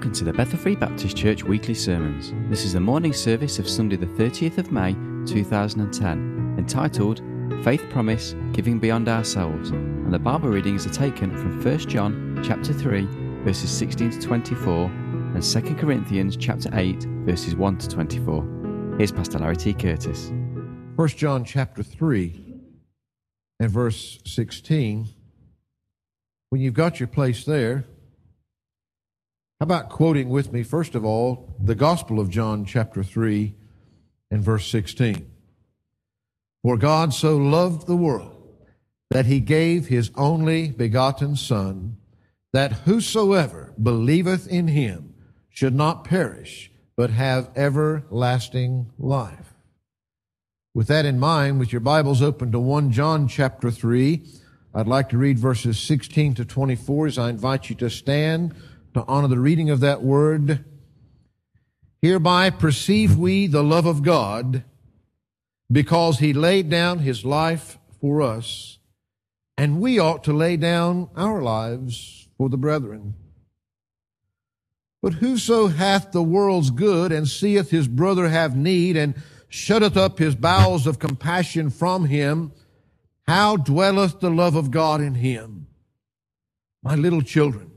Welcome to the Bethel Free Baptist Church weekly sermons. This is the morning service of Sunday, the 30th of May 2010, entitled Faith Promise Giving Beyond Ourselves. And the Bible readings are taken from 1 John chapter 3, verses 16 to 24, and 2 Corinthians chapter 8, verses 1 to 24. Here's Pastor Larry T. Curtis. 1 John chapter 3 and verse 16. When you've got your place there, how about quoting with me, first of all, the Gospel of John, chapter 3 and verse 16? For God so loved the world that he gave his only begotten Son, that whosoever believeth in him should not perish, but have everlasting life. With that in mind, with your Bibles open to 1 John chapter 3, I'd like to read verses 16 to 24 as I invite you to stand to honor the reading of that word. Hereby perceive we the love of God because he laid down his life for us, and we ought to lay down our lives for the brethren. But whoso hath the world's good and seeth his brother have need and shutteth up his bowels of compassion from him, how dwelleth the love of God in him? My little children,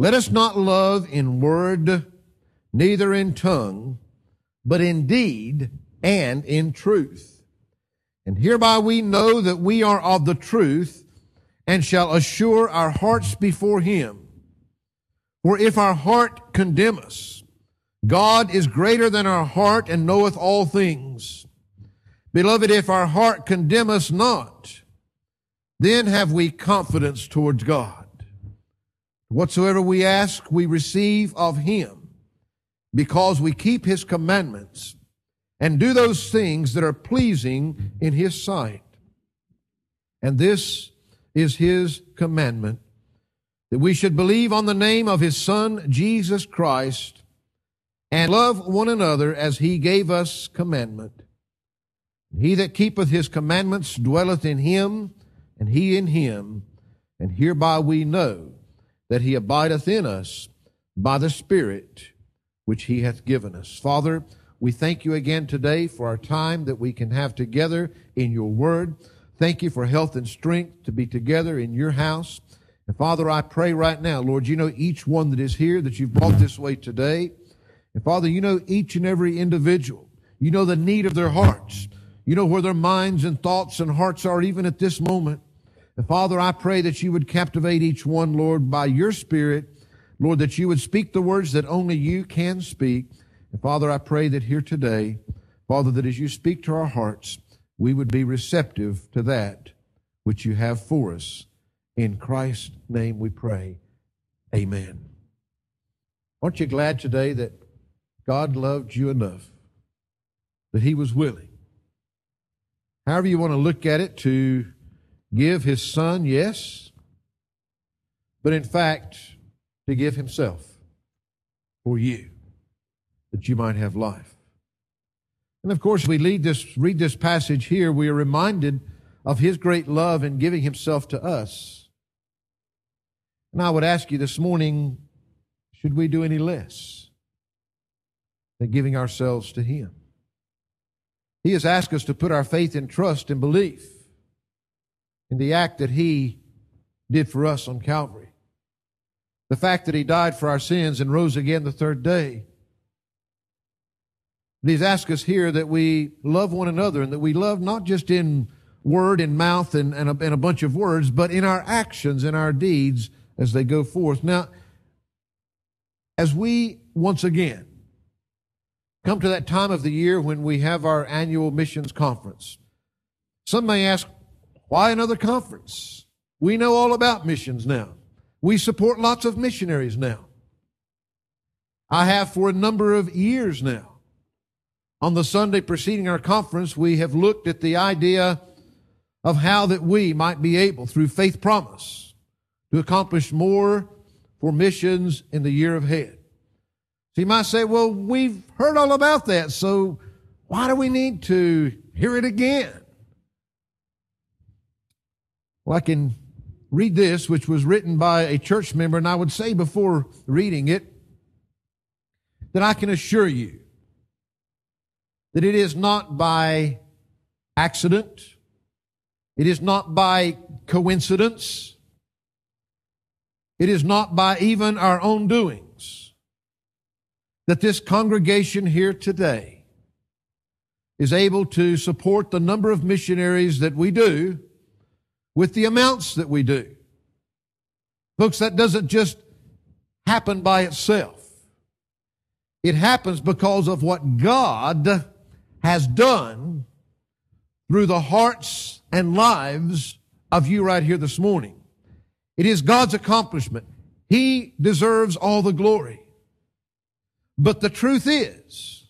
let us not love in word, neither in tongue, but in deed and in truth. And hereby we know that we are of the truth and shall assure our hearts before him. For if our heart condemn us, God is greater than our heart and knoweth all things. Beloved, if our heart condemn us not, then have we confidence towards God. Whatsoever we ask, we receive of him because we keep his commandments and do those things that are pleasing in his sight. And this is his commandment that we should believe on the name of his son, Jesus Christ, and love one another as he gave us commandment. He that keepeth his commandments dwelleth in him, and he in him, and hereby we know that he abideth in us by the Spirit which he hath given us. Father, we thank you again today for our time that we can have together in your word. Thank you for health and strength to be together in your house. And Father, I pray right now, Lord, you know each one that is here that you've brought this way today. And Father, you know each and every individual. You know the need of their hearts. You know where their minds and thoughts and hearts are even at this moment. Father, I pray that you would captivate each one, Lord, by your Spirit. Lord, that you would speak the words that only you can speak. And Father, I pray that here today, Father, that as you speak to our hearts, we would be receptive to that which you have for us. In Christ's name we pray. Amen. Aren't you glad today that God loved you enough that he was willing, however you want to look at it, to give his son, yes, but in fact, to give himself for you, that you might have life. And of course, we lead this, read this passage here, we are reminded of his great love in giving himself to us. And I would ask you this morning, should we do any less than giving ourselves to him? He has asked us to put our faith and trust and belief in the act that He did for us on Calvary. The fact that He died for our sins and rose again the third day. But He's asked us here that we love one another and that we love not just in word and mouth and, and, a, and a bunch of words, but in our actions and our deeds as they go forth. Now, as we once again come to that time of the year when we have our annual missions conference, some may ask, why another conference? We know all about missions now. We support lots of missionaries now. I have for a number of years now. On the Sunday preceding our conference, we have looked at the idea of how that we might be able, through faith promise, to accomplish more for missions in the year ahead. So you might say, well, we've heard all about that, so why do we need to hear it again? Well, I can read this, which was written by a church member, and I would say before reading it, that I can assure you that it is not by accident. It is not by coincidence. It is not by even our own doings that this congregation here today is able to support the number of missionaries that we do with the amounts that we do. Folks, that doesn't just happen by itself. It happens because of what God has done through the hearts and lives of you right here this morning. It is God's accomplishment. He deserves all the glory. But the truth is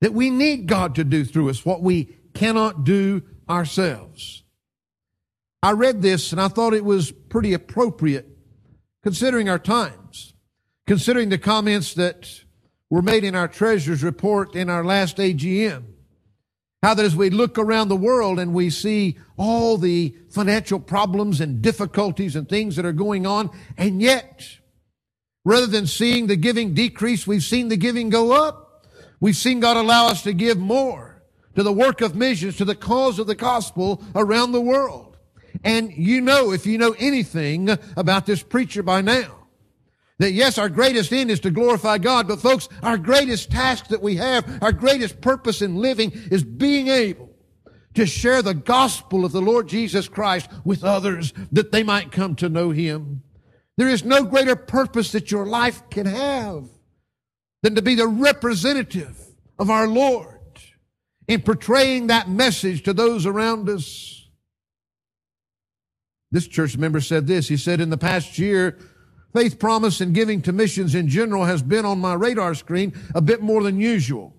that we need God to do through us what we cannot do ourselves. I read this and I thought it was pretty appropriate considering our times, considering the comments that were made in our treasurer's report in our last AGM. How that as we look around the world and we see all the financial problems and difficulties and things that are going on, and yet, rather than seeing the giving decrease, we've seen the giving go up. We've seen God allow us to give more to the work of missions, to the cause of the gospel around the world. And you know, if you know anything about this preacher by now, that yes, our greatest end is to glorify God, but folks, our greatest task that we have, our greatest purpose in living is being able to share the gospel of the Lord Jesus Christ with others that they might come to know Him. There is no greater purpose that your life can have than to be the representative of our Lord in portraying that message to those around us. This church member said this. He said, in the past year, Faith promise and giving to missions in general has been on my radar screen a bit more than usual.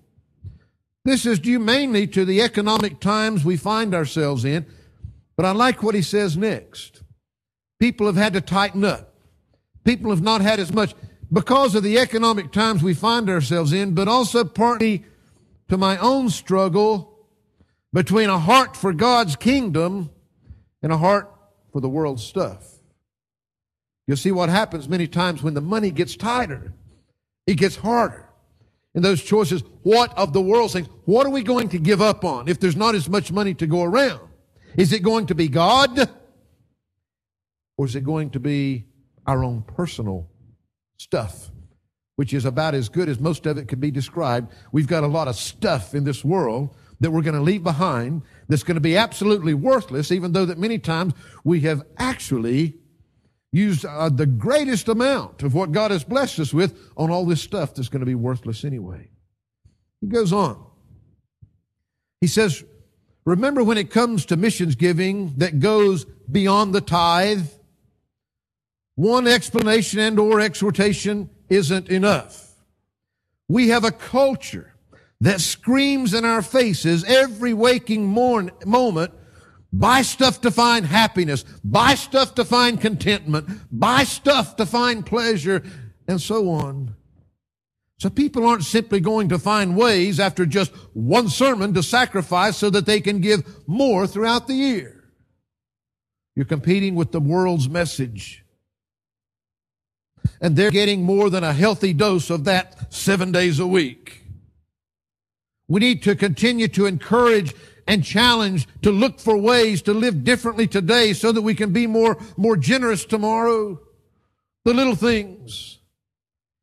This is due mainly to the economic times we find ourselves in, but I like what he says next. People have had to tighten up. People have not had as much because of the economic times we find ourselves in, but also partly to my own struggle between a heart for God's kingdom and a heart for the world's stuff. You'll see what happens many times when the money gets tighter. It gets harder. And those choices, what of the world things, what are we going to give up on if there's not as much money to go around? Is it going to be God? Or is it going to be our own personal stuff, which is about as good as most of it can be described? We've got a lot of stuff in this world that we're going to leave behind that's going to be absolutely worthless, even though that many times we have actually used uh, the greatest amount of what God has blessed us with on all this stuff that's going to be worthless anyway. He goes on. He says, Remember when it comes to missions giving that goes beyond the tithe, one explanation and or exhortation isn't enough. We have a culture that screams in our faces every waking morn, moment Buy stuff to find happiness. Buy stuff to find contentment. Buy stuff to find pleasure and so on. So people aren't simply going to find ways after just one sermon to sacrifice so that they can give more throughout the year. You're competing with the world's message. And they're getting more than a healthy dose of that seven days a week. We need to continue to encourage and challenge to look for ways to live differently today so that we can be more, more generous tomorrow. The little things.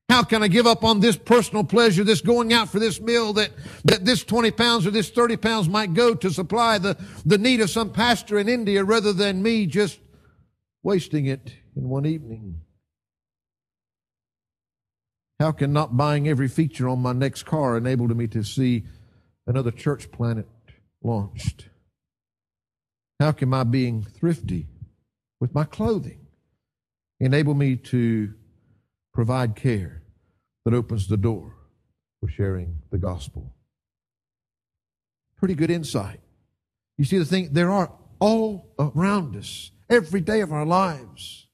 How can I give up on this personal pleasure, this going out for this meal that, that this 20 pounds or this 30 pounds might go to supply the, the need of some pastor in India rather than me just wasting it in one evening? How can not buying every feature on my next car enable me to see another church plant launched? How can my being thrifty with my clothing enable me to provide care that opens the door for sharing the gospel? Pretty good insight. You see the thing, there are all around us every day of our lives.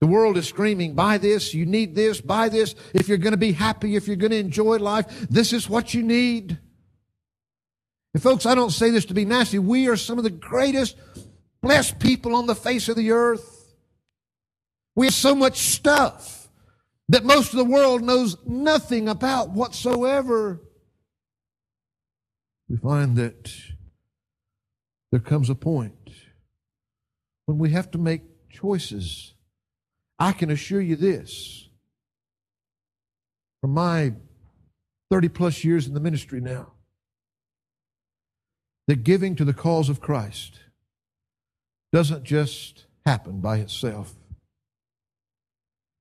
The world is screaming, buy this, you need this, buy this. If you're going to be happy, if you're going to enjoy life, this is what you need. And folks, I don't say this to be nasty. We are some of the greatest blessed people on the face of the earth. We have so much stuff that most of the world knows nothing about whatsoever, we find that there comes a point when we have to make choices. I can assure you this from my 30 plus years in the ministry now that giving to the cause of Christ doesn't just happen by itself.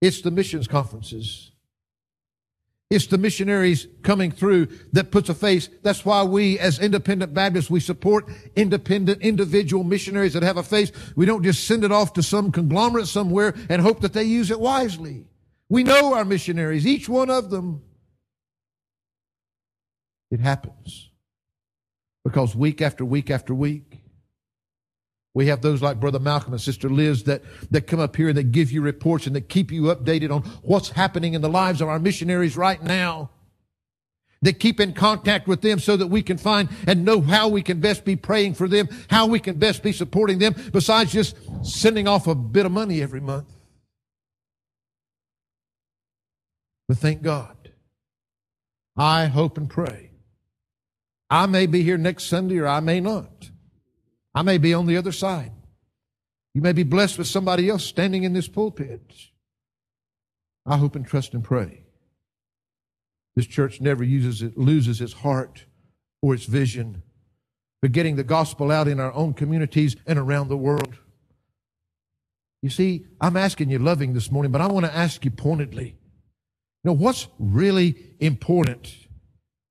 It's the missions conferences. It's the missionaries coming through that puts a face. That's why we as independent Baptists, we support independent individual missionaries that have a face. We don't just send it off to some conglomerate somewhere and hope that they use it wisely. We know our missionaries, each one of them. It happens because week after week after week, we have those like Brother Malcolm and Sister Liz that, that come up here and that give you reports and that keep you updated on what's happening in the lives of our missionaries right now. That keep in contact with them so that we can find and know how we can best be praying for them, how we can best be supporting them, besides just sending off a bit of money every month. But thank God. I hope and pray. I may be here next Sunday or I may not. I may be on the other side. You may be blessed with somebody else standing in this pulpit. I hope and trust and pray. This church never uses it, loses its heart or its vision for getting the gospel out in our own communities and around the world. You see, I'm asking you loving this morning, but I want to ask you pointedly. You know, what's really important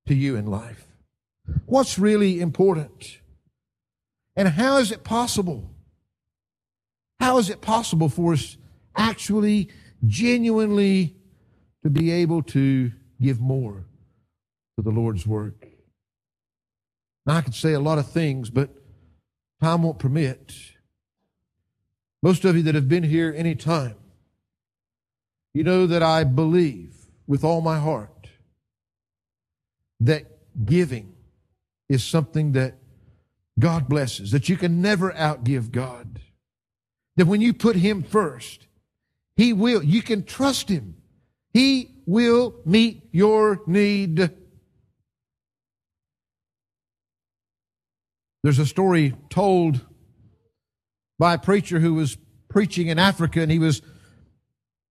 to you in life? What's really important? And how is it possible? How is it possible for us actually, genuinely to be able to give more to the Lord's work? Now, I could say a lot of things, but time won't permit. Most of you that have been here any time, you know that I believe with all my heart that giving is something that God blesses, that you can never outgive God. That when you put Him first, He will, you can trust Him. He will meet your need. There's a story told by a preacher who was preaching in Africa and he was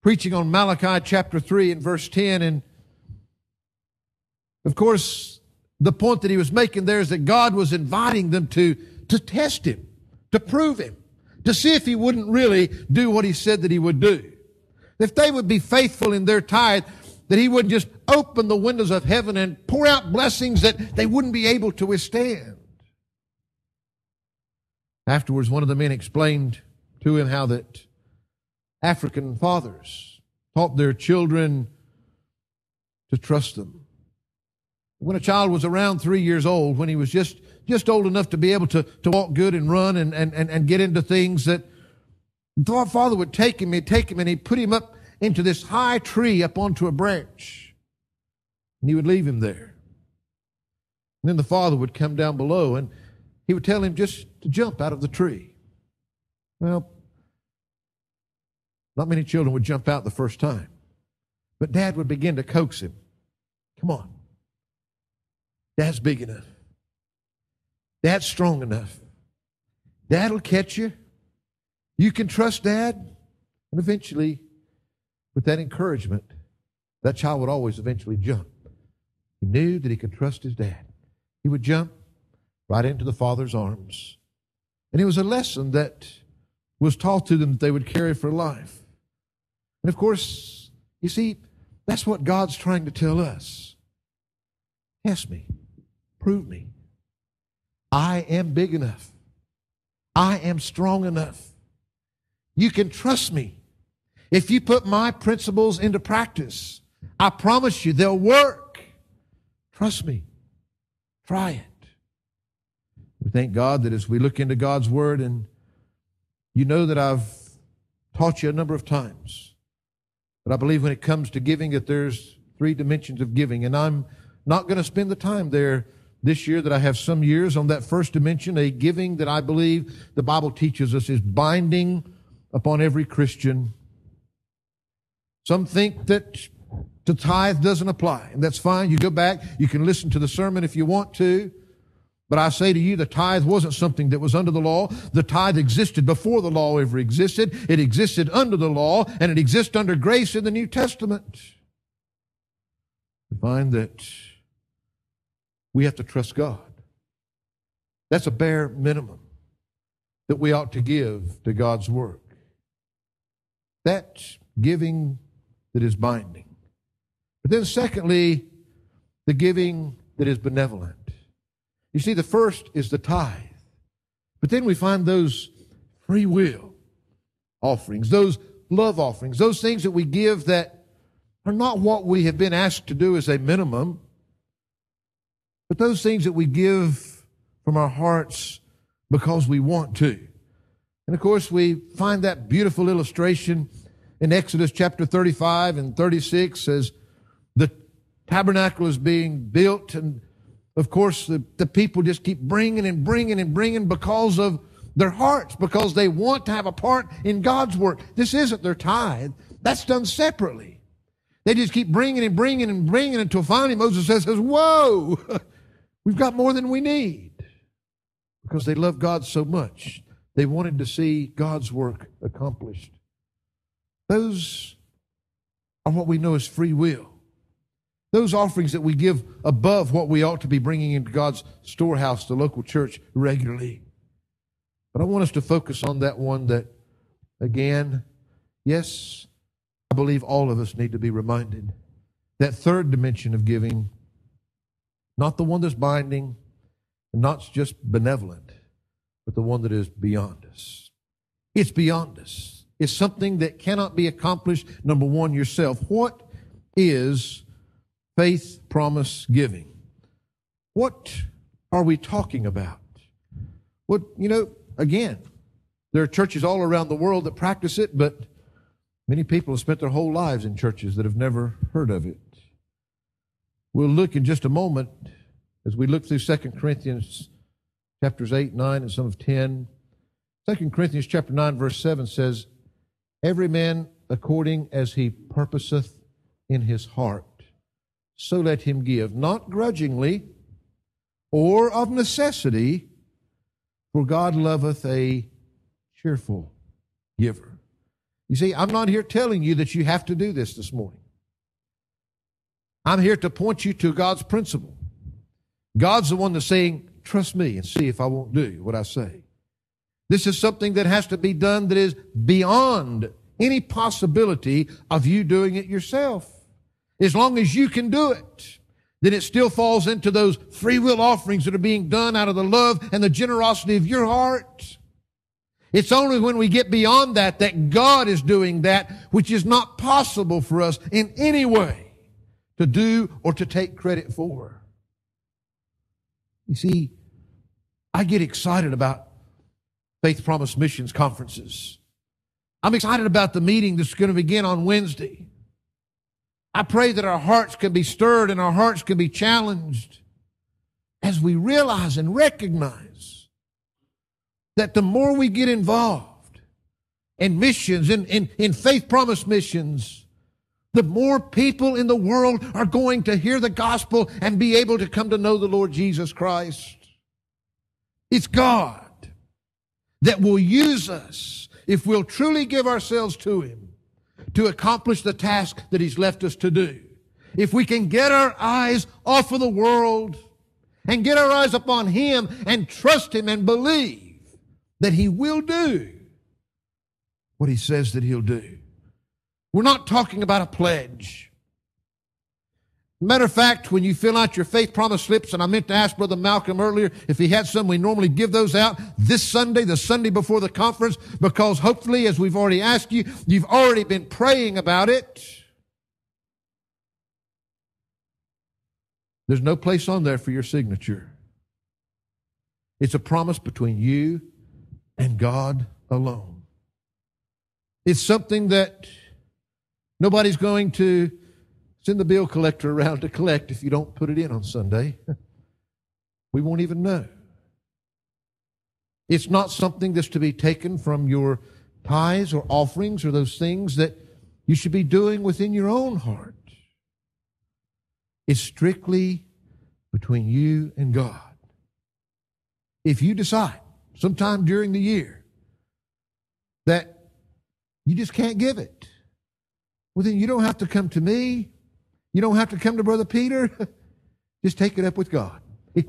preaching on Malachi chapter 3 and verse 10. And of course, the point that he was making there is that God was inviting them to, to test him, to prove him, to see if he wouldn't really do what he said that he would do. If they would be faithful in their tithe, that he wouldn't just open the windows of heaven and pour out blessings that they wouldn't be able to withstand. Afterwards, one of the men explained to him how that African fathers taught their children to trust them when a child was around three years old, when he was just, just old enough to be able to, to walk good and run and, and, and, and get into things that our father would take him, he'd take him and he'd put him up into this high tree up onto a branch. And he would leave him there. And then the father would come down below and he would tell him just to jump out of the tree. Well, not many children would jump out the first time. But dad would begin to coax him. Come on. Dad's big enough. That's strong enough. Dad'll catch you. You can trust dad. And eventually, with that encouragement, that child would always eventually jump. He knew that he could trust his dad. He would jump right into the father's arms. And it was a lesson that was taught to them that they would carry for life. And of course, you see, that's what God's trying to tell us. Test me. Prove me. I am big enough. I am strong enough. You can trust me. If you put my principles into practice, I promise you they'll work. Trust me. Try it. We thank God that as we look into God's Word, and you know that I've taught you a number of times, but I believe when it comes to giving that there's three dimensions of giving, and I'm not going to spend the time there this year that I have some years on that first dimension, a giving that I believe the Bible teaches us is binding upon every Christian. Some think that the tithe doesn't apply, and that's fine. You go back, you can listen to the sermon if you want to. But I say to you, the tithe wasn't something that was under the law. The tithe existed before the law ever existed. It existed under the law, and it exists under grace in the New Testament. We find that we have to trust God. That's a bare minimum that we ought to give to God's work. That's giving that is binding. But then, secondly, the giving that is benevolent. You see, the first is the tithe. But then we find those free will offerings, those love offerings, those things that we give that are not what we have been asked to do as a minimum, but those things that we give from our hearts because we want to. And of course, we find that beautiful illustration in Exodus chapter 35 and 36 as the tabernacle is being built and of course, the, the people just keep bringing and bringing and bringing because of their hearts, because they want to have a part in God's work. This isn't their tithe. That's done separately. They just keep bringing and bringing and bringing until finally Moses says, whoa, we've got more than we need. Because they love God so much. They wanted to see God's work accomplished. Those are what we know as free will. Those offerings that we give above what we ought to be bringing into God's storehouse, the local church, regularly. But I want us to focus on that one that, again, yes, I believe all of us need to be reminded. That third dimension of giving, not the one that's binding, and not just benevolent, but the one that is beyond us. It's beyond us. It's something that cannot be accomplished, number one, yourself. What is faith promise giving. What are we talking about? What, you know, again, there are churches all around the world that practice it, but many people have spent their whole lives in churches that have never heard of it. We'll look in just a moment as we look through 2 Corinthians chapters 8, 9, and some of 10. 2 Corinthians chapter 9, verse 7 says, Every man according as he purposeth in his heart so let him give, not grudgingly or of necessity, for God loveth a cheerful giver. You see, I'm not here telling you that you have to do this this morning. I'm here to point you to God's principle. God's the one that's saying, trust me and see if I won't do what I say. This is something that has to be done that is beyond any possibility of you doing it yourself. As long as you can do it, then it still falls into those free will offerings that are being done out of the love and the generosity of your heart. It's only when we get beyond that that God is doing that which is not possible for us in any way to do or to take credit for. You see, I get excited about Faith Promise Missions conferences. I'm excited about the meeting that's going to begin on Wednesday. I pray that our hearts can be stirred and our hearts can be challenged as we realize and recognize that the more we get involved in missions, in, in, in faith promise missions, the more people in the world are going to hear the gospel and be able to come to know the Lord Jesus Christ. It's God that will use us if we'll truly give ourselves to Him to accomplish the task that He's left us to do. If we can get our eyes off of the world and get our eyes upon Him and trust Him and believe that He will do what He says that He'll do. We're not talking about a pledge. Matter of fact, when you fill out your faith promise slips, and I meant to ask Brother Malcolm earlier if he had some, we normally give those out this Sunday, the Sunday before the conference, because hopefully, as we've already asked you, you've already been praying about it. There's no place on there for your signature. It's a promise between you and God alone. It's something that nobody's going to Send the bill collector around to collect if you don't put it in on Sunday. we won't even know. It's not something that's to be taken from your tithes or offerings or those things that you should be doing within your own heart It's strictly between you and God. If you decide sometime during the year that you just can't give it, well, then you don't have to come to me. You don't have to come to Brother Peter. just take it up with God.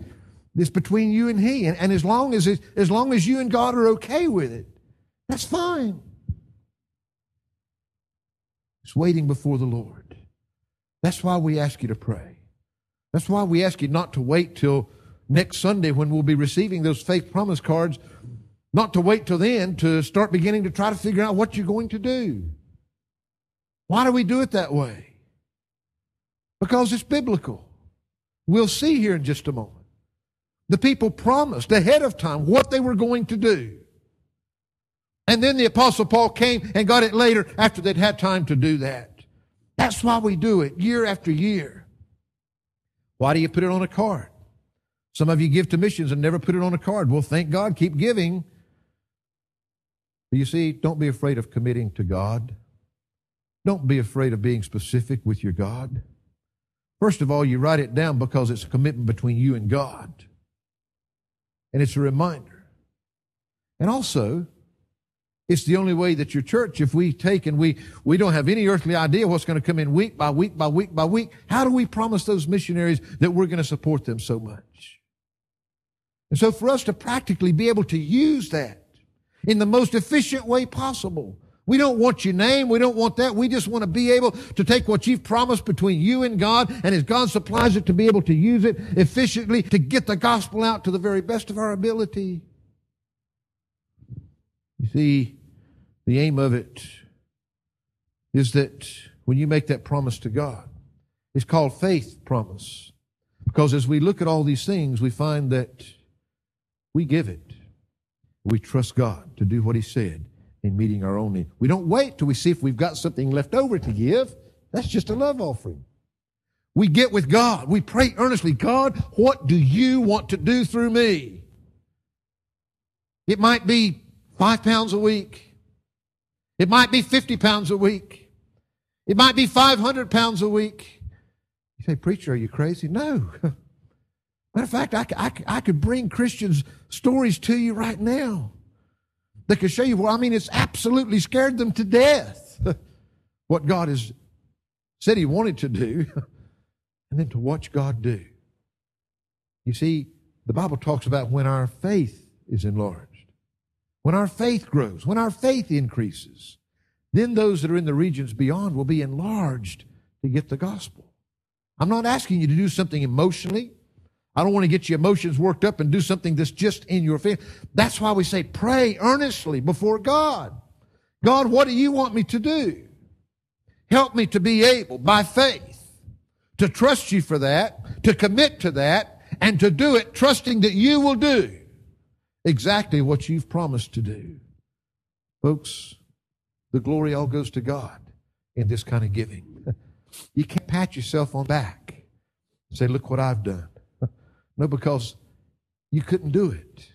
It's between you and He. And, and as, long as, it, as long as you and God are okay with it, that's fine. It's waiting before the Lord. That's why we ask you to pray. That's why we ask you not to wait till next Sunday when we'll be receiving those faith promise cards, not to wait till then to start beginning to try to figure out what you're going to do. Why do we do it that way? Because it's biblical. We'll see here in just a moment. The people promised ahead of time what they were going to do. And then the Apostle Paul came and got it later after they'd had time to do that. That's why we do it year after year. Why do you put it on a card? Some of you give to missions and never put it on a card. Well, thank God, keep giving. You see, don't be afraid of committing to God. Don't be afraid of being specific with your God. First of all, you write it down because it's a commitment between you and God. And it's a reminder. And also, it's the only way that your church, if we take and we, we don't have any earthly idea what's going to come in week by week by week by week, how do we promise those missionaries that we're going to support them so much? And so for us to practically be able to use that in the most efficient way possible, we don't want your name. We don't want that. We just want to be able to take what you've promised between you and God, and as God supplies it, to be able to use it efficiently to get the gospel out to the very best of our ability. You see, the aim of it is that when you make that promise to God, it's called faith promise. Because as we look at all these things, we find that we give it. We trust God to do what He said in meeting our own need. We don't wait till we see if we've got something left over to give. That's just a love offering. We get with God. We pray earnestly, God, what do you want to do through me? It might be five pounds a week. It might be 50 pounds a week. It might be 500 pounds a week. You say, Preacher, are you crazy? No. Matter of fact, I, I, I could bring Christians' stories to you right now that could show you, well, I mean, it's absolutely scared them to death what God has said He wanted to do, and then to watch God do. You see, the Bible talks about when our faith is enlarged when our faith grows, when our faith increases, then those that are in the regions beyond will be enlarged to get the gospel. I'm not asking you to do something emotionally. I don't want to get your emotions worked up and do something that's just in your faith. That's why we say pray earnestly before God. God, what do you want me to do? Help me to be able, by faith, to trust you for that, to commit to that, and to do it trusting that you will do exactly what you've promised to do. Folks, the glory all goes to God in this kind of giving. You can't pat yourself on back say, look what I've done. No, because you couldn't do it.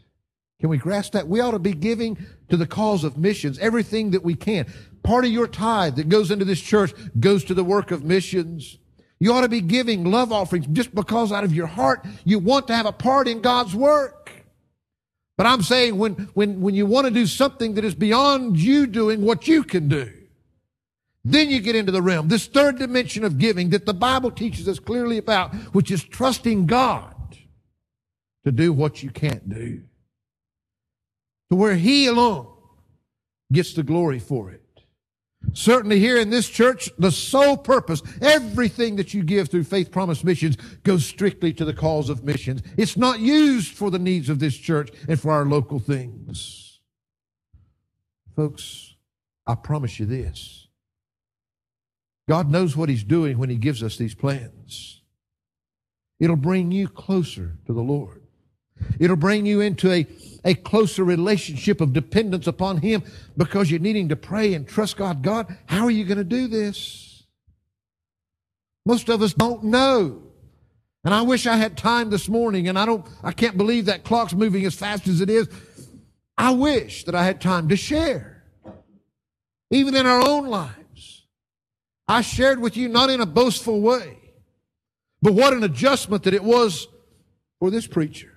Can we grasp that? We ought to be giving to the cause of missions everything that we can. Part of your tithe that goes into this church goes to the work of missions. You ought to be giving love offerings just because out of your heart you want to have a part in God's work. But I'm saying when, when, when you want to do something that is beyond you doing what you can do, then you get into the realm, this third dimension of giving that the Bible teaches us clearly about, which is trusting God to do what you can't do. To where He alone gets the glory for it. Certainly here in this church, the sole purpose, everything that you give through Faith Promise Missions goes strictly to the cause of missions. It's not used for the needs of this church and for our local things. Folks, I promise you this. God knows what He's doing when He gives us these plans. It'll bring you closer to the Lord. It'll bring you into a, a closer relationship of dependence upon Him because you're needing to pray and trust God. God, how are you going to do this? Most of us don't know. And I wish I had time this morning, and I don't, I can't believe that clock's moving as fast as it is. I wish that I had time to share, even in our own lives, I shared with you not in a boastful way, but what an adjustment that it was for this preacher.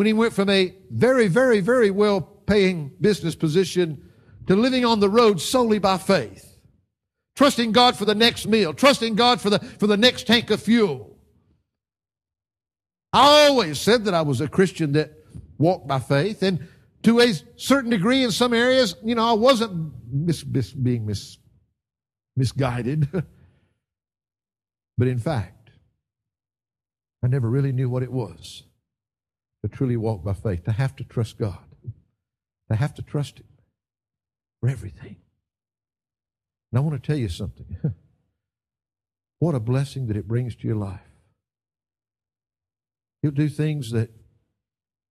When he went from a very, very, very well paying business position to living on the road solely by faith. Trusting God for the next meal, trusting God for the, for the next tank of fuel. I always said that I was a Christian that walked by faith, and to a certain degree in some areas, you know, I wasn't mis, mis, being mis, misguided. but in fact, I never really knew what it was to truly walk by faith, to have to trust God, to have to trust Him for everything. And I want to tell you something. what a blessing that it brings to your life. He'll do things that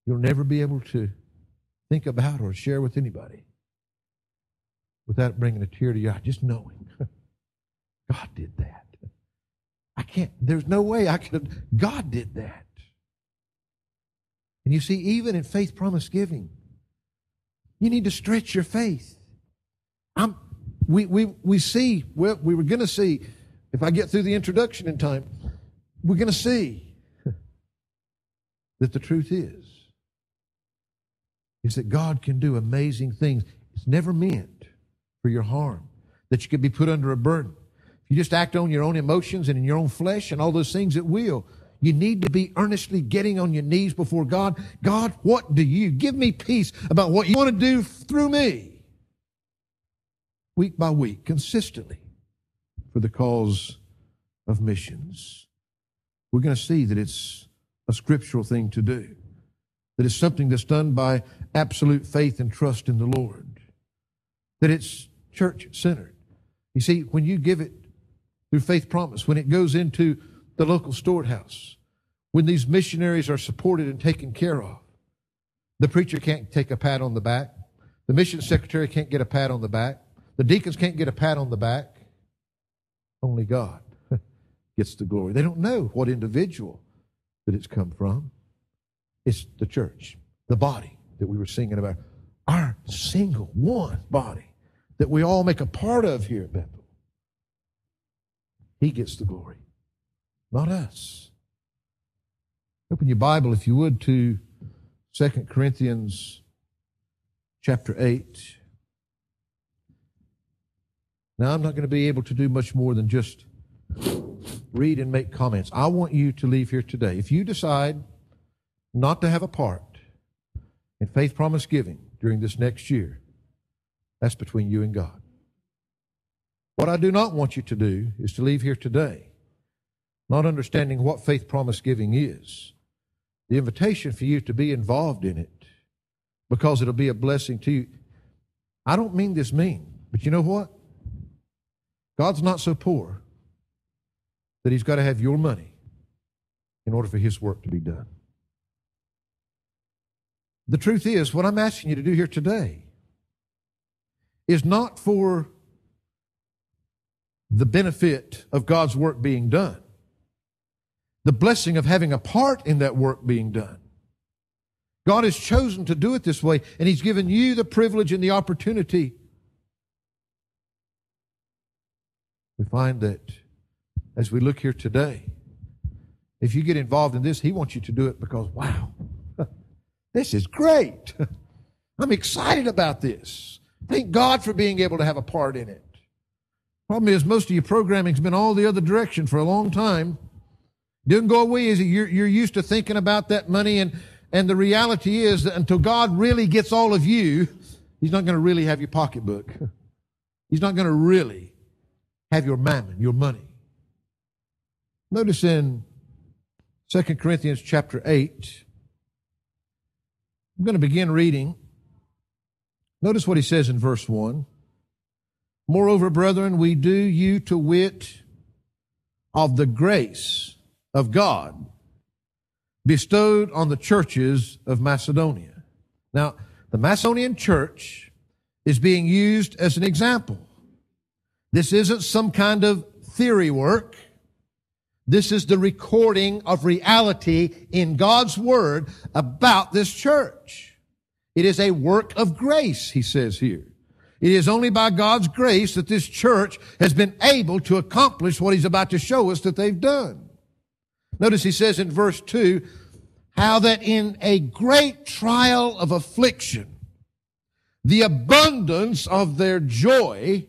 you'll never be able to think about or share with anybody without bringing a tear to your eye, just knowing God did that. I can't, there's no way I could, God did that. And you see, even in faith promise giving, you need to stretch your faith. I'm, we, we, we see, well, we were going to see, if I get through the introduction in time, we're going to see that the truth is, is that God can do amazing things. It's never meant for your harm, that you could be put under a burden. If you just act on your own emotions and in your own flesh and all those things, it will. You need to be earnestly getting on your knees before God. God, what do you? Give me peace about what you want to do through me. Week by week, consistently, for the cause of missions. We're going to see that it's a scriptural thing to do, that it's something that's done by absolute faith and trust in the Lord, that it's church centered. You see, when you give it through faith promise, when it goes into the local storehouse, when these missionaries are supported and taken care of. The preacher can't take a pat on the back. The mission secretary can't get a pat on the back. The deacons can't get a pat on the back. Only God gets the glory. They don't know what individual that it's come from. It's the church, the body that we were singing about. Our single one body that we all make a part of here at Bethel. He gets the glory not us. Open your Bible, if you would, to 2 Corinthians chapter 8. Now, I'm not going to be able to do much more than just read and make comments. I want you to leave here today. If you decide not to have a part in faith promise giving during this next year, that's between you and God. What I do not want you to do is to leave here today not understanding what faith promise giving is. The invitation for you to be involved in it because it'll be a blessing to you. I don't mean this mean, but you know what? God's not so poor that He's got to have your money in order for His work to be done. The truth is, what I'm asking you to do here today is not for the benefit of God's work being done the blessing of having a part in that work being done. God has chosen to do it this way, and He's given you the privilege and the opportunity. We find that as we look here today, if you get involved in this, He wants you to do it because, wow, this is great. I'm excited about this. Thank God for being able to have a part in it. Problem is, most of your programming's been all the other direction for a long time. Didn't go away is you're, you're used to thinking about that money and, and the reality is that until God really gets all of you, He's not going to really have your pocketbook. He's not going to really have your mammon, your money. Notice in 2 Corinthians chapter 8, I'm going to begin reading. Notice what he says in verse 1. Moreover, brethren, we do you to wit of the grace of God bestowed on the churches of Macedonia. Now, the Macedonian church is being used as an example. This isn't some kind of theory work. This is the recording of reality in God's Word about this church. It is a work of grace, he says here. It is only by God's grace that this church has been able to accomplish what he's about to show us that they've done. Notice he says in verse 2, how that in a great trial of affliction, the abundance of their joy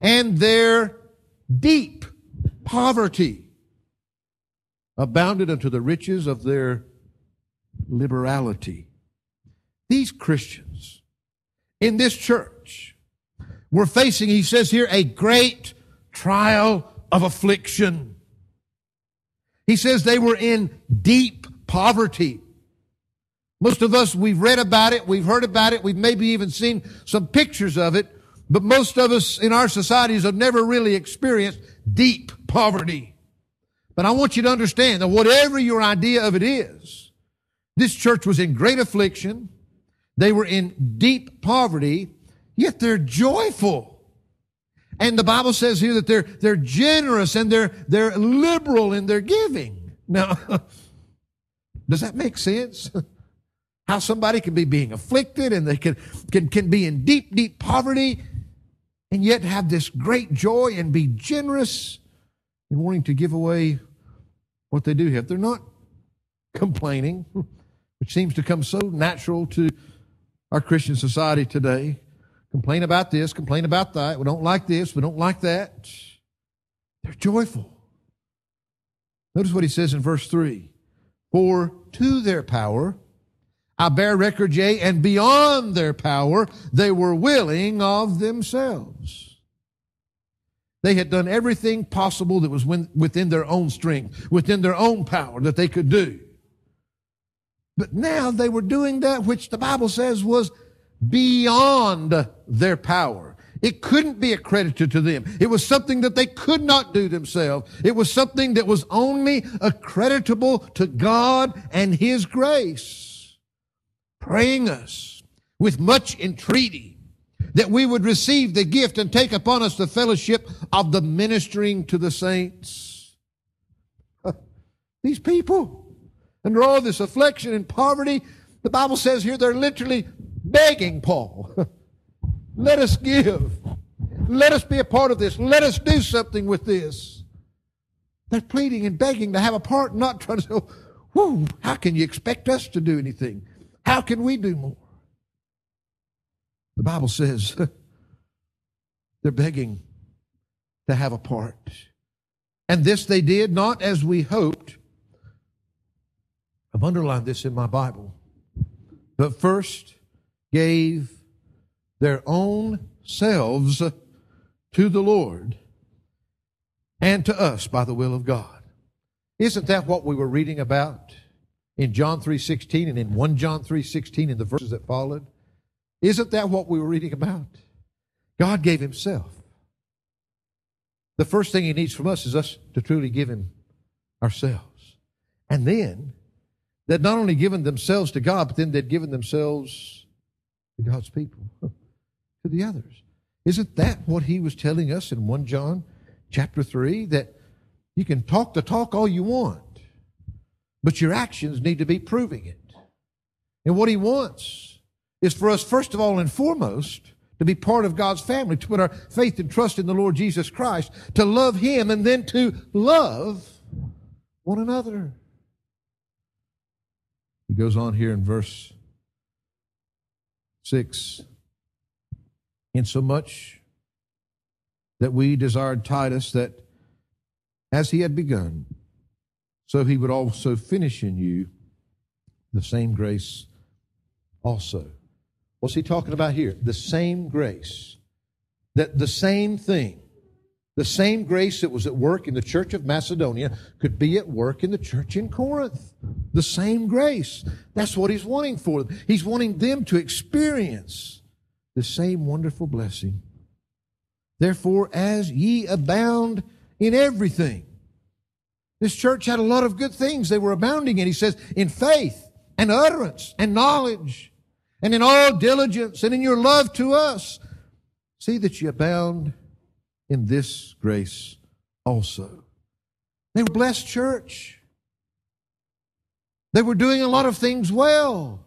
and their deep poverty abounded unto the riches of their liberality. These Christians in this church were facing, he says here, a great trial of affliction. He says they were in deep poverty. Most of us, we've read about it, we've heard about it, we've maybe even seen some pictures of it, but most of us in our societies have never really experienced deep poverty. But I want you to understand that whatever your idea of it is, this church was in great affliction. They were in deep poverty, yet they're joyful. And the Bible says here that they're, they're generous and they're, they're liberal in their giving. Now, does that make sense? How somebody can be being afflicted and they can, can, can be in deep, deep poverty and yet have this great joy and be generous in wanting to give away what they do have. They're not complaining, which seems to come so natural to our Christian society today. Complain about this, complain about that. We don't like this, we don't like that. They're joyful. Notice what he says in verse 3 For to their power I bear record, yea, and beyond their power, they were willing of themselves. They had done everything possible that was within their own strength, within their own power that they could do. But now they were doing that which the Bible says was beyond their power. It couldn't be accredited to them. It was something that they could not do themselves. It was something that was only accreditable to God and His grace praying us with much entreaty that we would receive the gift and take upon us the fellowship of the ministering to the saints. These people, under all this affliction and poverty, the Bible says here they're literally begging Paul. Let us give. Let us be a part of this. Let us do something with this. They're pleading and begging to have a part, not trying to say, Whoa, how can you expect us to do anything? How can we do more? The Bible says they're begging to have a part. And this they did not as we hoped. I've underlined this in my Bible. But first gave their own selves to the Lord and to us by the will of God. Isn't that what we were reading about? in John 3.16 and in 1 John 3.16 in the verses that followed? Isn't that what we were reading about? God gave himself. The first thing he needs from us is us to truly give him ourselves. And then, they'd not only given themselves to God, but then they'd given themselves to God's people, to the others. Isn't that what he was telling us in 1 John chapter 3? That you can talk the talk all you want, but your actions need to be proving it. And what he wants is for us, first of all and foremost, to be part of God's family, to put our faith and trust in the Lord Jesus Christ, to love him, and then to love one another. He goes on here in verse 6 Insomuch that we desired Titus that as he had begun, so he would also finish in you the same grace also. What's he talking about here? The same grace. That the same thing, the same grace that was at work in the church of Macedonia could be at work in the church in Corinth. The same grace. That's what he's wanting for them. He's wanting them to experience the same wonderful blessing. Therefore, as ye abound in everything, this church had a lot of good things they were abounding in. He says, in faith and utterance and knowledge and in all diligence and in your love to us. See that you abound in this grace also. They were blessed church. They were doing a lot of things well.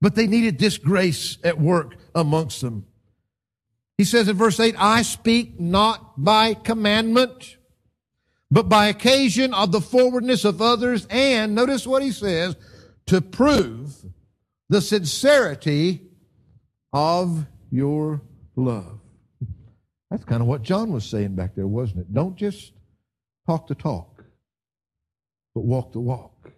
But they needed this grace at work amongst them. He says in verse 8, I speak not by commandment, but by occasion of the forwardness of others, and notice what he says, to prove the sincerity of your love. That's kind of what John was saying back there, wasn't it? Don't just talk the talk, but walk the walk.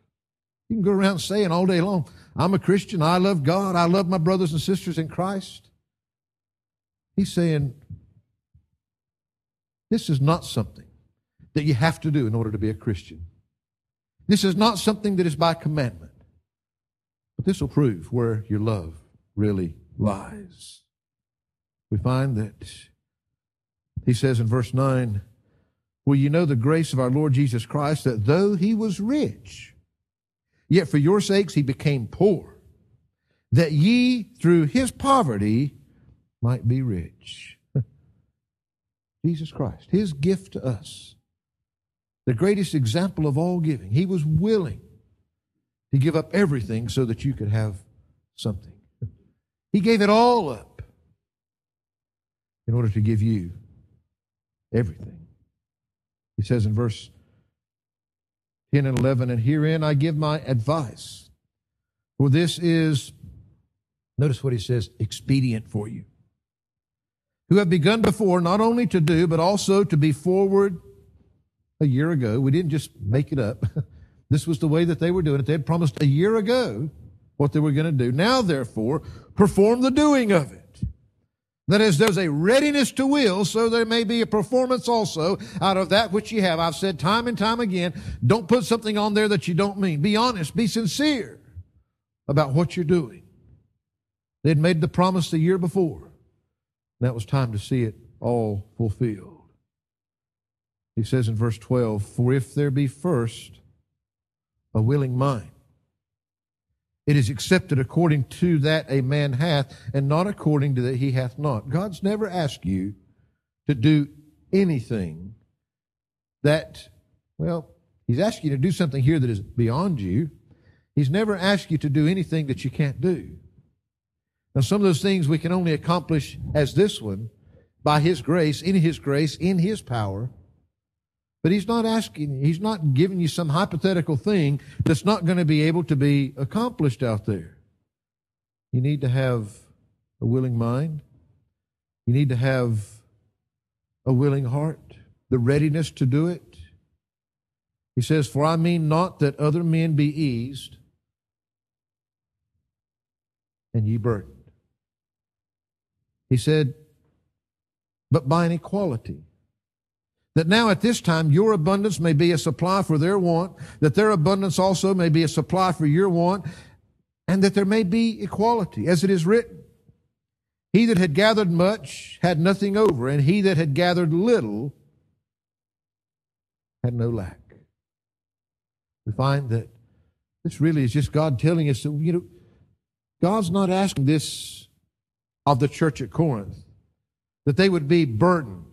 You can go around saying all day long, I'm a Christian, I love God, I love my brothers and sisters in Christ. He's saying, this is not something that you have to do in order to be a Christian. This is not something that is by commandment. But this will prove where your love really lies. We find that he says in verse 9, Will you know the grace of our Lord Jesus Christ, that though he was rich, yet for your sakes he became poor, that ye through his poverty might be rich. Jesus Christ, his gift to us, the greatest example of all giving. He was willing to give up everything so that you could have something. He gave it all up in order to give you everything. He says in verse 10 and 11, and herein I give my advice. For this is, notice what he says, expedient for you. Who have begun before not only to do, but also to be forward a year ago. We didn't just make it up. this was the way that they were doing it. They had promised a year ago what they were going to do. Now, therefore, perform the doing of it. That is, there's a readiness to will, so there may be a performance also out of that which you have. I've said time and time again, don't put something on there that you don't mean. Be honest, be sincere about what you're doing. They'd made the promise the year before. That was time to see it all fulfilled. He says in verse 12, For if there be first a willing mind, it is accepted according to that a man hath, and not according to that he hath not. God's never asked you to do anything that, well, He's asked you to do something here that is beyond you. He's never asked you to do anything that you can't do. Now, some of those things we can only accomplish as this one by His grace, in His grace, in His power. But he's not asking, he's not giving you some hypothetical thing that's not going to be able to be accomplished out there. You need to have a willing mind. You need to have a willing heart, the readiness to do it. He says, For I mean not that other men be eased and ye burdened. He said, but by an equality that now at this time your abundance may be a supply for their want, that their abundance also may be a supply for your want, and that there may be equality, as it is written. He that had gathered much had nothing over, and he that had gathered little had no lack. We find that this really is just God telling us that, you know, God's not asking this of the church at Corinth, that they would be burdened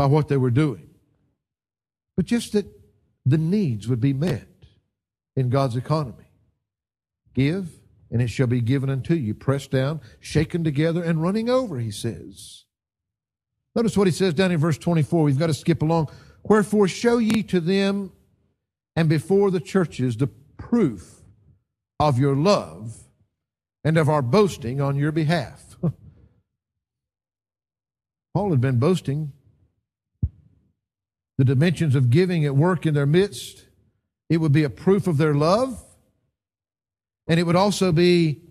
by what they were doing, but just that the needs would be met in God's economy. Give, and it shall be given unto you, pressed down, shaken together, and running over, he says. Notice what he says down in verse 24. We've got to skip along. Wherefore show ye to them and before the churches the proof of your love and of our boasting on your behalf. Paul had been boasting the dimensions of giving at work in their midst. It would be a proof of their love, and it would also be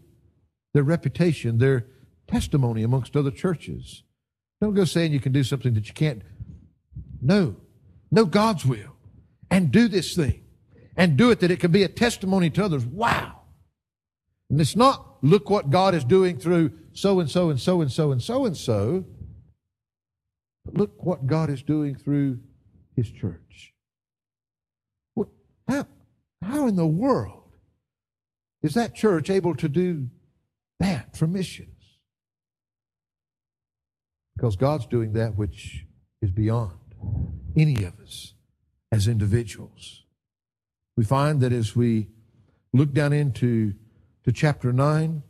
their reputation, their testimony amongst other churches. Don't go saying you can do something that you can't. No. Know God's will and do this thing and do it that it can be a testimony to others. Wow. And it's not look what God is doing through so and so and so and so and so and so. But look what God is doing through his church. What, how, how in the world is that church able to do that for missions? Because God's doing that which is beyond any of us as individuals. We find that as we look down into to chapter 9,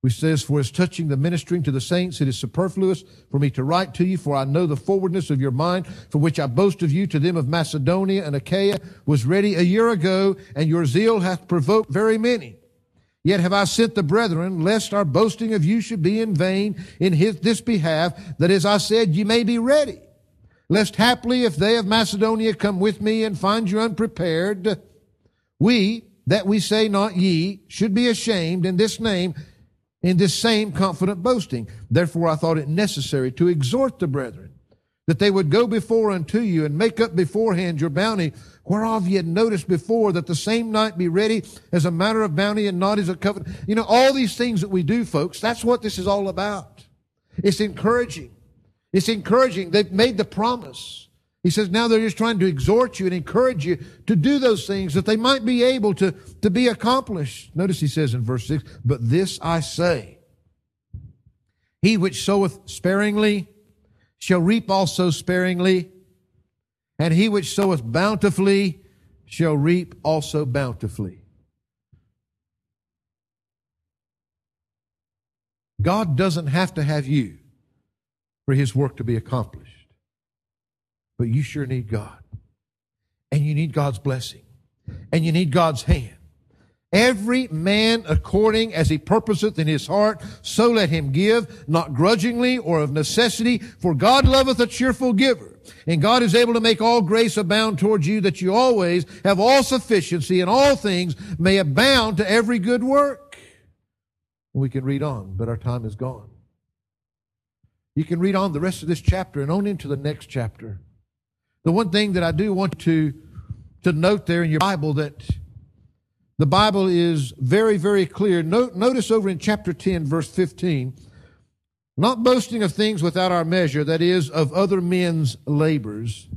which says, For as touching the ministering to the saints, it is superfluous for me to write to you, for I know the forwardness of your mind, for which I boast of you to them of Macedonia and Achaia, was ready a year ago, and your zeal hath provoked very many. Yet have I sent the brethren, lest our boasting of you should be in vain in his, this behalf, that as I said, ye may be ready. Lest haply, if they of Macedonia come with me and find you unprepared, we, that we say not ye, should be ashamed in this name, in this same confident boasting. Therefore I thought it necessary to exhort the brethren that they would go before unto you and make up beforehand your bounty, whereof ye had noticed before that the same night be ready as a matter of bounty and not as a covenant. You know, all these things that we do, folks, that's what this is all about. It's encouraging. It's encouraging. They've made the promise. He says now they're just trying to exhort you and encourage you to do those things that they might be able to, to be accomplished. Notice he says in verse 6, But this I say, he which soweth sparingly shall reap also sparingly, and he which soweth bountifully shall reap also bountifully. God doesn't have to have you for his work to be accomplished. But you sure need God. And you need God's blessing. And you need God's hand. Every man according as he purposeth in his heart, so let him give, not grudgingly or of necessity, for God loveth a cheerful giver. And God is able to make all grace abound towards you, that you always have all sufficiency in all things may abound to every good work. We can read on, but our time is gone. You can read on the rest of this chapter and on into the next chapter. The one thing that I do want to, to note there in your Bible that the Bible is very, very clear. Note, notice over in chapter 10, verse 15, not boasting of things without our measure, that is, of other men's labors.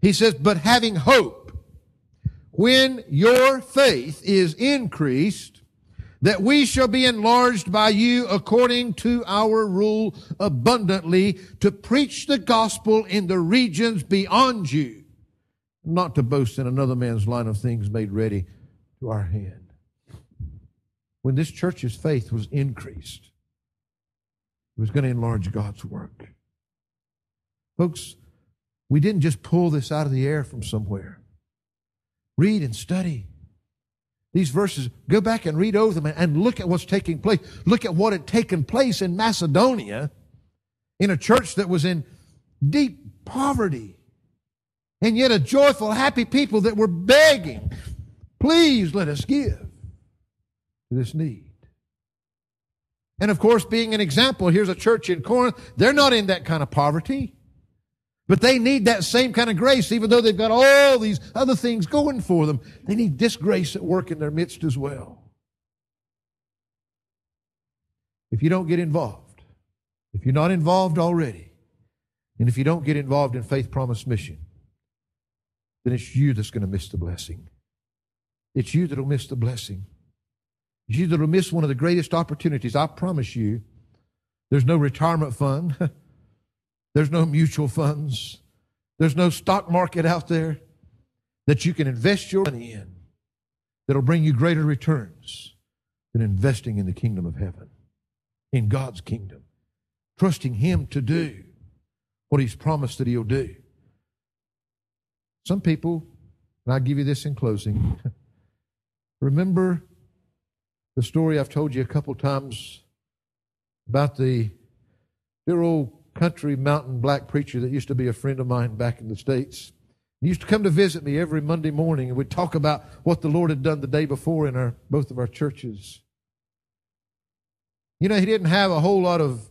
He says, but having hope, when your faith is increased, that we shall be enlarged by you according to our rule abundantly to preach the gospel in the regions beyond you, not to boast in another man's line of things made ready to our hand. When this church's faith was increased, it was going to enlarge God's work. Folks, we didn't just pull this out of the air from somewhere. Read and study these verses, go back and read over them and look at what's taking place. Look at what had taken place in Macedonia in a church that was in deep poverty. And yet a joyful, happy people that were begging, please let us give to this need. And of course, being an example, here's a church in Corinth. They're not in that kind of poverty. But they need that same kind of grace, even though they've got all these other things going for them. They need this grace at work in their midst as well. If you don't get involved, if you're not involved already, and if you don't get involved in Faith Promise Mission, then it's you that's going to miss the blessing. It's you that'll miss the blessing. It's you that'll miss one of the greatest opportunities. I promise you, there's no retirement fund. There's no mutual funds. There's no stock market out there that you can invest your money in that'll bring you greater returns than investing in the kingdom of heaven, in God's kingdom, trusting Him to do what He's promised that He'll do. Some people, and I'll give you this in closing, remember the story I've told you a couple times about the dear old country mountain black preacher that used to be a friend of mine back in the States. He used to come to visit me every Monday morning and we'd talk about what the Lord had done the day before in our both of our churches. You know, he didn't have a whole lot of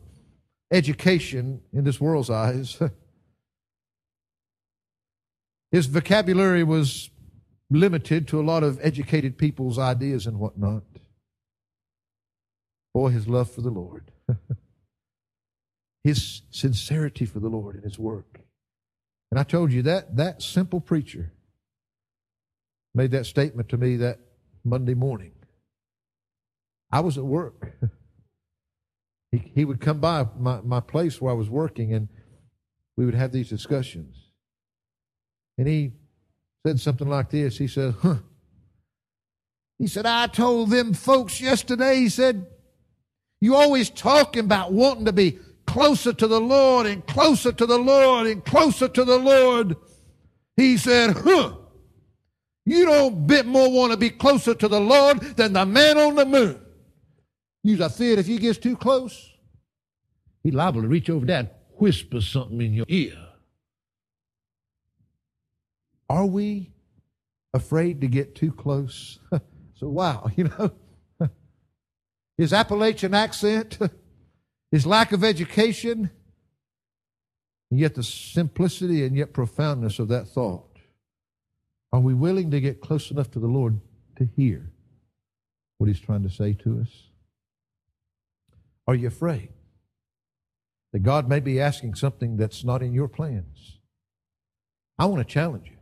education in this world's eyes. His vocabulary was limited to a lot of educated people's ideas and whatnot. Boy, his love for the Lord. his sincerity for the Lord and his work. And I told you that that simple preacher made that statement to me that Monday morning. I was at work. he, he would come by my, my place where I was working and we would have these discussions. And he said something like this. He said, huh. He said, I told them folks yesterday, he said, You always talking about wanting to be closer to the Lord and closer to the Lord and closer to the Lord. He said, huh, you don't bit more want to be closer to the Lord than the man on the moon. You's afraid if he gets too close, he liable to reach over there and whisper something in your ear. Are we afraid to get too close? so wow, you know, his Appalachian accent, his lack of education, and yet the simplicity and yet profoundness of that thought. Are we willing to get close enough to the Lord to hear what He's trying to say to us? Are you afraid that God may be asking something that's not in your plans? I want to challenge you.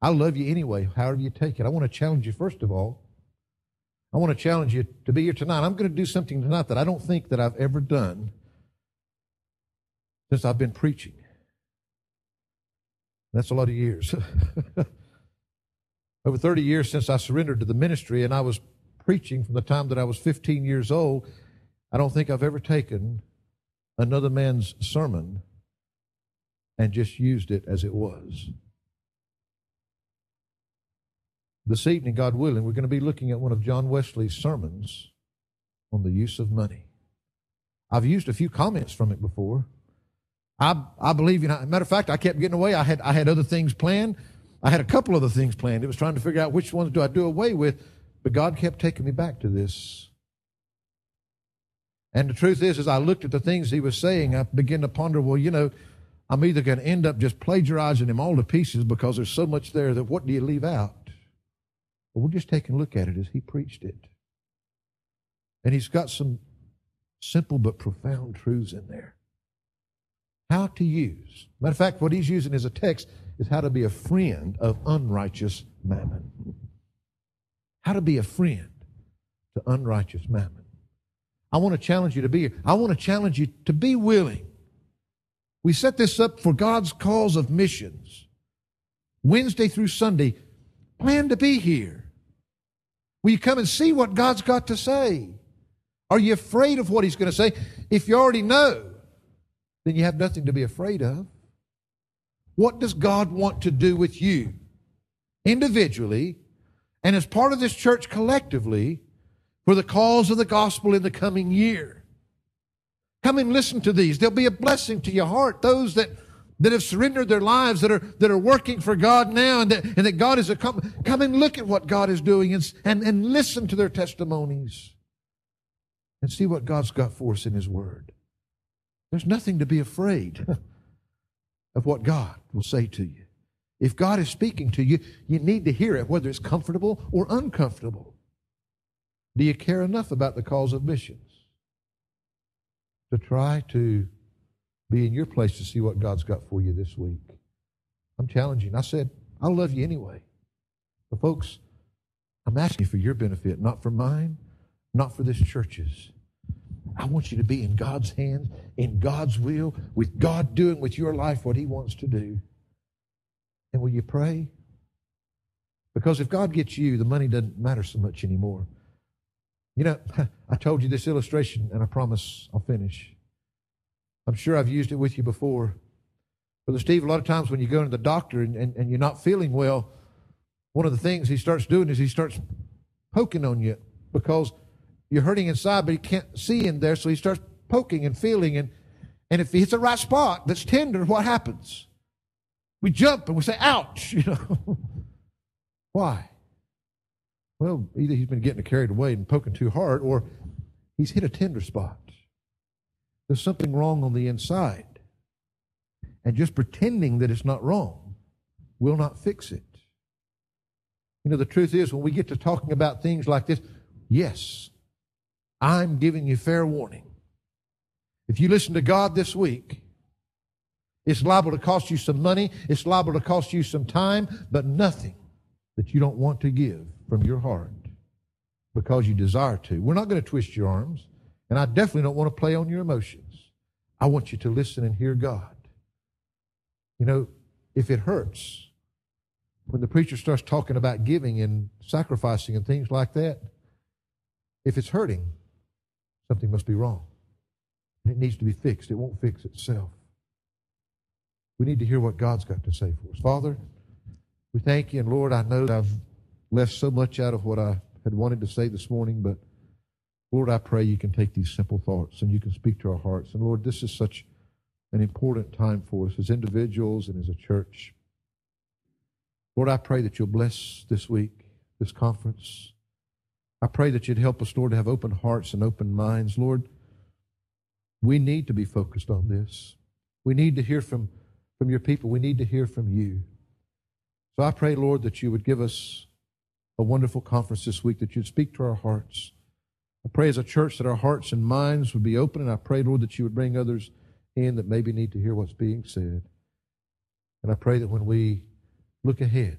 I love you anyway, however you take it. I want to challenge you, first of all. I want to challenge you to be here tonight. I'm going to do something tonight that I don't think that I've ever done since I've been preaching. That's a lot of years. Over 30 years since I surrendered to the ministry, and I was preaching from the time that I was 15 years old. I don't think I've ever taken another man's sermon and just used it as it was. This evening, God willing, we're going to be looking at one of John Wesley's sermons on the use of money. I've used a few comments from it before. I, I believe, you know, matter of fact, I kept getting away. I had, I had other things planned. I had a couple other things planned. It was trying to figure out which ones do I do away with, but God kept taking me back to this. And the truth is, as I looked at the things he was saying, I began to ponder, well, you know, I'm either going to end up just plagiarizing him all to pieces because there's so much there that what do you leave out? But we're just taking a look at it as he preached it. And he's got some simple but profound truths in there how to use. Matter of fact, what he's using as a text is how to be a friend of unrighteous mammon. How to be a friend to unrighteous mammon. I want to challenge you to be here. I want to challenge you to be willing. We set this up for God's cause of missions. Wednesday through Sunday, plan to be here. Will you come and see what God's got to say? Are you afraid of what He's going to say? If you already know, then you have nothing to be afraid of. What does God want to do with you individually and as part of this church collectively for the cause of the gospel in the coming year? Come and listen to these. They'll be a blessing to your heart. Those that, that have surrendered their lives, that are, that are working for God now, and that, and that God is a come, come and look at what God is doing and, and, and listen to their testimonies and see what God's got for us in His Word. There's nothing to be afraid of what God will say to you. If God is speaking to you, you need to hear it, whether it's comfortable or uncomfortable. Do you care enough about the cause of missions to try to be in your place to see what God's got for you this week? I'm challenging. I said, I love you anyway. But, folks, I'm asking for your benefit, not for mine, not for this church's. I want you to be in God's hands, in God's will, with God doing with your life what He wants to do. And will you pray? Because if God gets you, the money doesn't matter so much anymore. You know, I told you this illustration, and I promise I'll finish. I'm sure I've used it with you before. Brother Steve, a lot of times when you go to the doctor and, and, and you're not feeling well, one of the things he starts doing is he starts poking on you because you're hurting inside, but he can't see in there, so he starts poking and feeling. And, and if he hits the right spot that's tender, what happens? We jump and we say, ouch, you know. Why? Well, either he's been getting carried away and poking too hard, or he's hit a tender spot. There's something wrong on the inside. And just pretending that it's not wrong will not fix it. You know, the truth is, when we get to talking about things like this, yes, I'm giving you fair warning. If you listen to God this week, it's liable to cost you some money, it's liable to cost you some time, but nothing that you don't want to give from your heart because you desire to. We're not going to twist your arms, and I definitely don't want to play on your emotions. I want you to listen and hear God. You know, if it hurts, when the preacher starts talking about giving and sacrificing and things like that, if it's hurting, Something must be wrong. And it needs to be fixed. It won't fix itself. We need to hear what God's got to say for us. Father, we thank you. And Lord, I know I've left so much out of what I had wanted to say this morning, but Lord, I pray you can take these simple thoughts and you can speak to our hearts. And Lord, this is such an important time for us as individuals and as a church. Lord, I pray that you'll bless this week, this conference. I pray that you'd help us, Lord, to have open hearts and open minds. Lord, we need to be focused on this. We need to hear from, from your people. We need to hear from you. So I pray, Lord, that you would give us a wonderful conference this week, that you'd speak to our hearts. I pray as a church that our hearts and minds would be open, and I pray, Lord, that you would bring others in that maybe need to hear what's being said. And I pray that when we look ahead,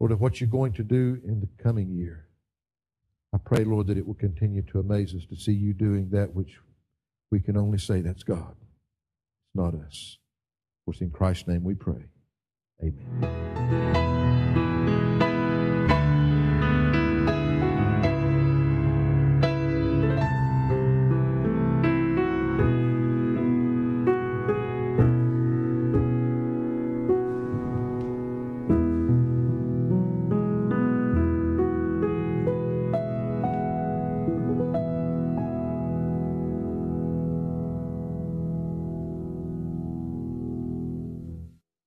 Lord, of what you're going to do in the coming year, I pray, Lord, that it will continue to amaze us to see you doing that which we can only say that's God. It's not us. For it's in Christ's name we pray. Amen.